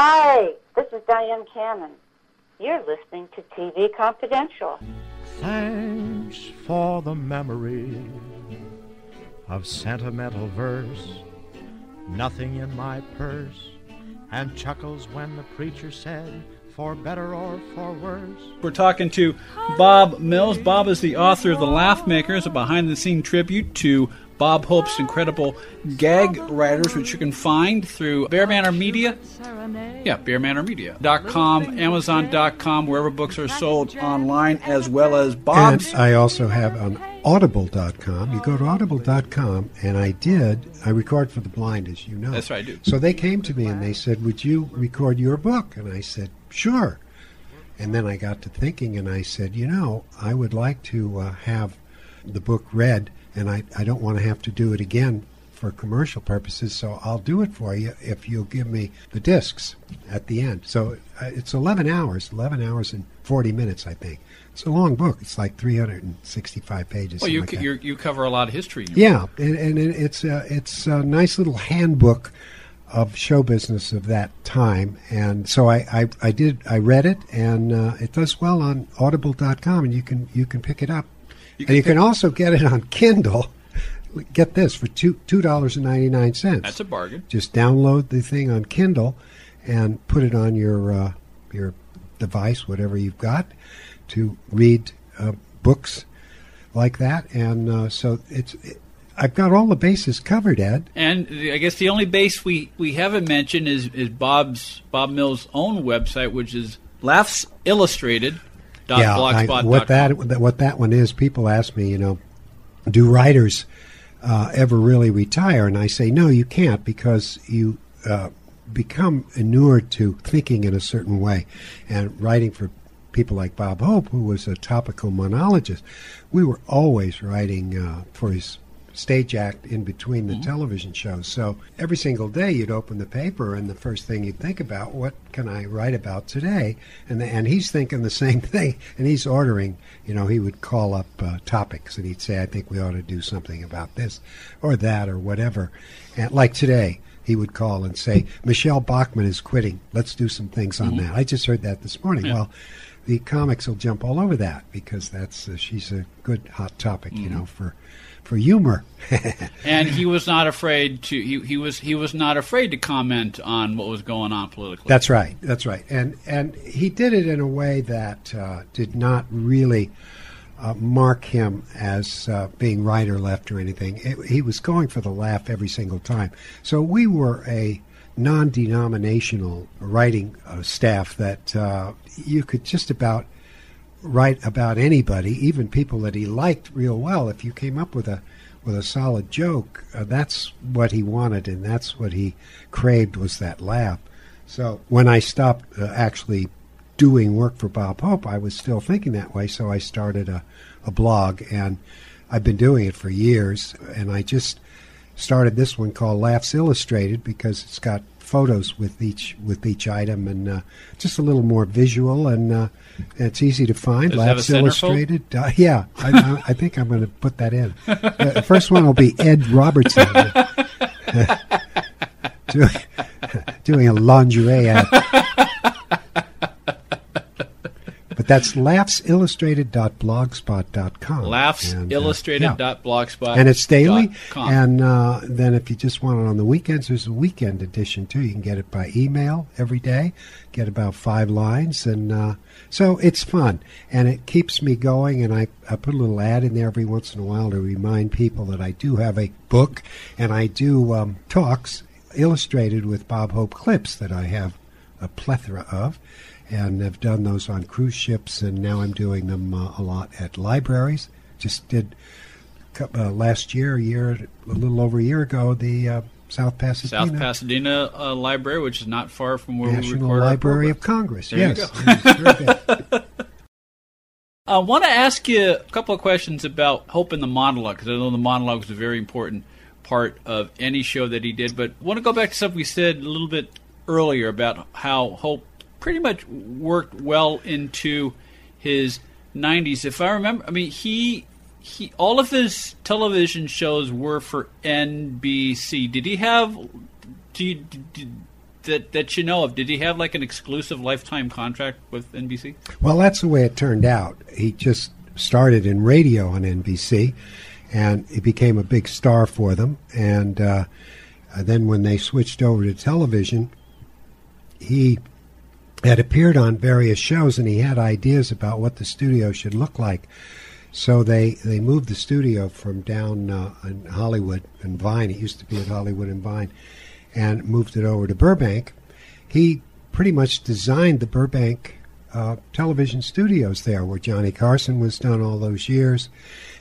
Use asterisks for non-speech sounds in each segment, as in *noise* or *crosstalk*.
Hi, this is Dyan Cannon. You're listening to TV Confidential. Thanks for the memory of sentimental verse, nothing in my purse, and chuckles when the preacher said, for better or for worse. We're talking to Bob Mills. Bob is the author of The Laugh Makers, a behind the scene tribute to Bob Hope's incredible gag writers, which you can find through Bear Manor Media. Yeah, bearmanormedia.com, amazon.com, wherever books are sold online, as well as Bob's. And I also have on audible.com. You go to audible.com, and I did, I record for the blind, as you know. That's right, I do. So they came to me and they said, Would you record your book? And I said, Sure. And then I got to thinking, and I said, You know, I would like to uh, have the book read and I, I don't want to have to do it again for commercial purposes, so I'll do it for you if you'll give me the discs at the end. So uh, it's 11 hours, 11 hours and 40 minutes, I think. It's a long book. It's like 365 pages. Well, you like you you cover a lot of history. yeah, and, and it's a, it's a nice little handbook of show business of that time, and so I, I, I did I read it, and uh, it does well on Audible.com, and you can you can pick it up you and you can also get it on Kindle. Get this for two two dollars and ninety nine cents. That's a bargain. Just download the thing on Kindle and put it on your uh, your device, whatever you've got, to read uh, books like that. And uh, so it's. It, I've got all the bases covered, Ed. And I guess the only base we, we haven't mentioned is, is Bob's Bob Mills' own website, which is Laughs Illustrated yeah, I, what that what that one is. People ask me, you know, do writers uh, ever really retire? And I say, no, you can't because you uh, become inured to thinking in a certain way, and writing for people like Bob Hope, who was a topical monologist, we were always writing uh, for his stage act in between the mm-hmm. television shows. So every single day you'd open the paper and the first thing you'd think about, what can I write about today? And the, and he's thinking the *laughs* same thing and he's ordering, you know, he would call up uh, topics and he'd say, I think we ought to do something about this or that or whatever. And like today, he would call and say, Michelle Bachmann is quitting. Let's do some things on mm-hmm. that. I just heard that this morning. Yeah. Well, the comics will jump all over that because that's uh, she's a good hot topic, mm-hmm. you know, for for humor. *laughs* and he was not afraid to he, he was he was not afraid to comment on what was going on politically. That's right. That's right. And and he did it in a way that uh, did not really uh, mark him as uh, being right or left or anything. It, he was going for the laugh every single time. So we were a non-denominational writing uh, staff that uh, you could just about write about anybody, even people that he liked real well. If you came up with a with a solid joke, uh, that's what he wanted, and that's what he craved was that laugh. So when I stopped uh, actually doing work for Bob Hope, I was still thinking that way. So I started a, a blog, and I've been doing it for years. And I just started this one called Laughs Illustrated because it's got photos with each with each item and uh, just a little more visual and uh, it's easy to find. Does Laughs Illustrated. Uh, yeah, I, I, I, think I'm going to put that in. the first one will be Ed Robertson *laughs* doing, *laughs* doing a lingerie ad. But that's laughsillustrated.blogspot.com. Laughsillustrated.blogspot. And, uh, and it's daily. And uh, then if you just want it on the weekends, there's a weekend edition too. You can get it by email every day. Get about five lines, and uh, so it's fun and it keeps me going. And I, I put a little ad in there every once in a while to remind people that I do have a book and I do um, talks illustrated with Bob Hope clips that I have a plethora of and have done those on cruise ships, and now I'm doing them uh, a lot at libraries. Just did uh, last year, a year, a little over a year ago, the uh, South Pasadena South Pasadena uh, Library, which is not far from where National we record Library of Congress. There yes, *laughs* *laughs* I want to ask you a couple of questions about Hope in the monologue because I know the monologue is a very important part of any show that he did. But I want to go back to something we said a little bit earlier about how Hope pretty much worked well into his 90s. If I remember, I mean, he he all of his television shows were for NBC. Did he have? Do you, that, that you know of, did he have like an exclusive lifetime contract with NBC? Well, that's the way it turned out. He just started in radio on NBC, and he became a big star for them. And uh, then when they switched over to television, he had appeared on various shows, and he had ideas about what the studio should look like. So they, they moved the studio from down uh, in Hollywood and Vine. It used to be at Hollywood and Vine, and moved it over to Burbank. He pretty much designed the Burbank uh, television studios there, where Johnny Carson was done all those years,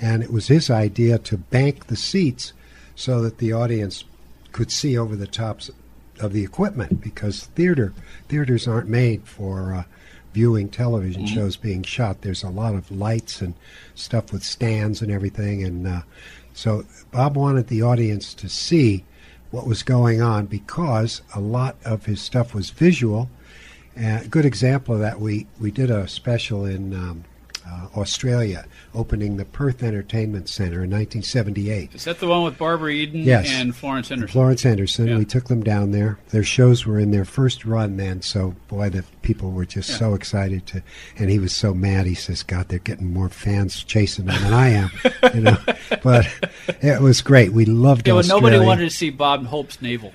and it was his idea to bank the seats so that the audience could see over the tops of the equipment because theater theaters aren't made for uh, viewing television mm-hmm. shows being shot. There's a lot of lights and stuff with stands and everything, and uh, so Bob wanted the audience to see what was going on because a lot of his stuff was visual. a good example of that, we, we did a special in um, uh, Australia, opening the Perth Entertainment Center in 1978. Is that the one with Barbara Eden yes. and Florence Henderson? Florence Henderson. Yeah. We took them down there. Their shows were in their first run then, so boy, the people were just yeah. so excited to. And he was so mad. He says, "God, they're getting more fans chasing them than I am." *laughs* you know, but it was great. We loved. Yeah, well, nobody wanted to see Bob Hope's navel.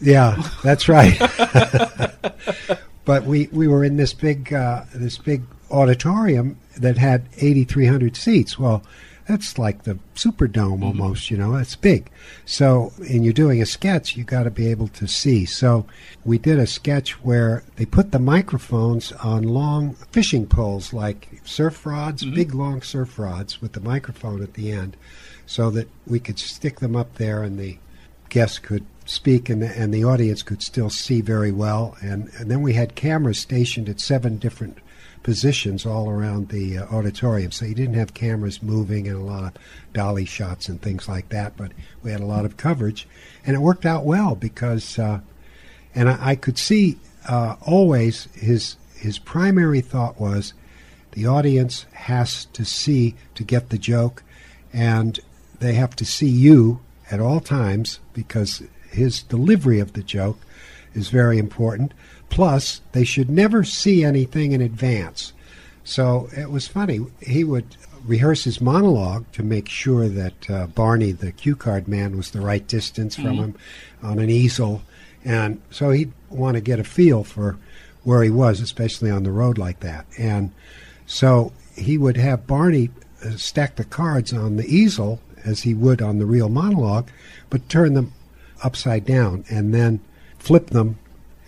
Yeah, *laughs* that's right. *laughs* but we, we were in this big uh, this big auditorium that had 8,300 seats. Well, that's like the Superdome mm-hmm. almost, you know, it's big. So, and you're doing a sketch, you got to be able to see. So, we did a sketch where they put the microphones on long fishing poles, like surf rods, mm-hmm. big long surf rods with the microphone at the end, so that we could stick them up there and the guests could speak and the, and the audience could still see very well. And, and then we had cameras stationed at seven different positions all around the uh, auditorium. So you didn't have cameras moving and a lot of dolly shots and things like that, but we had a lot of coverage. And it worked out well because, uh, and I, I, could see uh, always his, his primary thought was the audience has to see to get the joke, and they have to see you at all times because his delivery of the joke is very important. Plus, they should never see anything in advance. So it was funny. He would rehearse his monologue to make sure that uh, Barney, the cue card man, was the right distance from mm-hmm. him on an easel. And so he'd want to get a feel for where he was, especially on the road like that. And so he would have Barney uh, stack the cards on the easel as he would on the real monologue, but turn them upside down and then flip them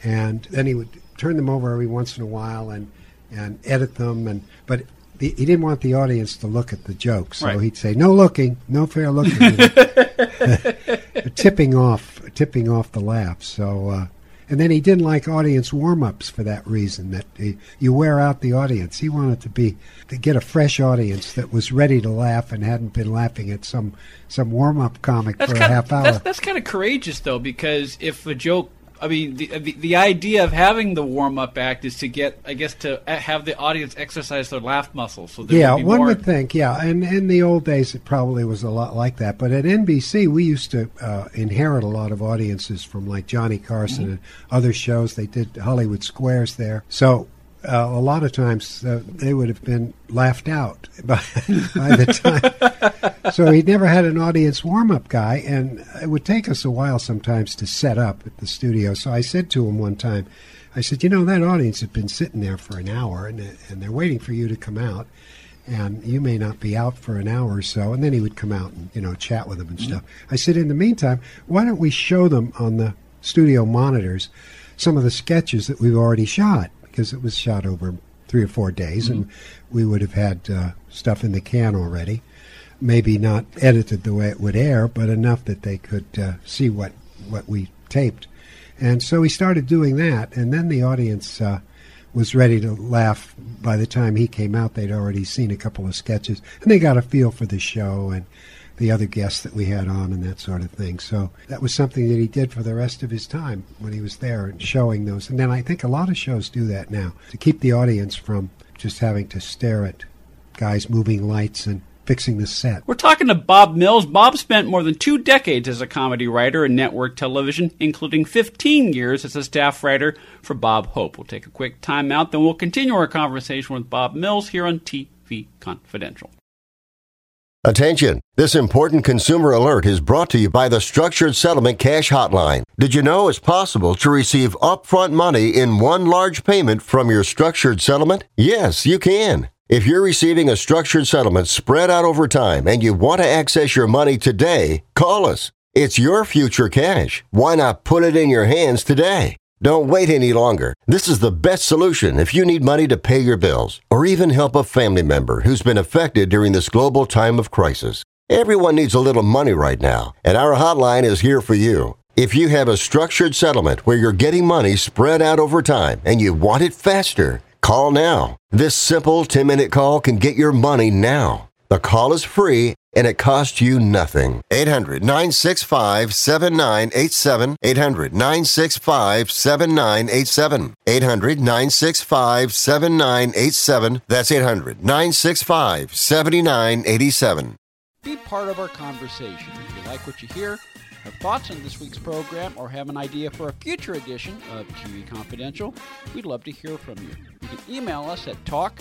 and then he would turn them over every once in a while and and edit them and but the, he didn't want the audience to look at the jokes, so right. he'd say, "No looking, no fair looking," *laughs* *laughs* tipping off, tipping off the laugh. So, uh, and then he didn't like audience warm-ups for that reason. That he, you wear out the audience. He wanted to be to get a fresh audience that was ready to laugh and hadn't been laughing at some some warm-up comic that's for a half of, hour. That's, that's kind of courageous, though, because if a joke I mean, the, the, the idea of having the warm up act is to get, I guess, to have the audience exercise their laugh muscles. So yeah, would one more... would think, yeah. And in the old days, it probably was a lot like that. But at NBC, we used to uh, inherit a lot of audiences from like Johnny Carson mm-hmm. and other shows. They did Hollywood Squares there, so uh, a lot of times uh, they would have been laughed out *laughs* by, by the time. so he never had an audience warm up guy, and it would take us a while sometimes to set up at the studio. So I said to him one time, I said, You know, that audience has been sitting there for an hour, and, and they're waiting for you to come out. And you may not be out for an hour or so, and then he would come out and you know chat with them and mm-hmm. stuff. I said, in the meantime, why don't we show them on the studio monitors some of the sketches that we've already shot? Because it was shot over three or four days, mm-hmm. and we would have had uh, stuff in the can already. Maybe not edited the way it would air, but enough that they could uh, see what what we taped. And so we started doing that, and then the audience uh, was ready to laugh. By the time he came out, they'd already seen a couple of sketches, and they got a feel for the show and the other guests that we had on and that sort of thing. So that was something that he did for the rest of his time when he was there and showing those. And then I think a lot of shows do that now to keep the audience from just having to stare at guys moving lights and fixing the set. We're talking to Bob Mills. Bob spent more than two decades as a comedy writer in network television, including 15 years as a staff writer for Bob Hope. We'll take a quick time out, then we'll continue our conversation with Bob Mills here on TV Confidential. Attention! This important consumer alert is brought to you by the Structured Settlement Cash Hotline. Did you know it's possible to receive upfront money in one large payment from your structured settlement? Yes, you can. If you're receiving a structured settlement spread out over time and you want to access your money today, call us. It's your future cash. Why not put it in your hands today? Don't wait any longer. This is the best solution if you need money to pay your bills or even help a family member who's been affected during this global time of crisis. Everyone needs a little money right now, and our hotline is here for you. If you have a structured settlement where you're getting money spread out over time and you want it faster, Call now. This simple 10 minute call can get your money now. The call is free and it costs you nothing. 800 965 7987. 800 965 7987. 800 965 7987. That's 800 965 7987. Be part of our conversation. If you like what you hear, have thoughts on this week's program, or have an idea for a future edition of TV Confidential, we'd love to hear from you. You can email us at talk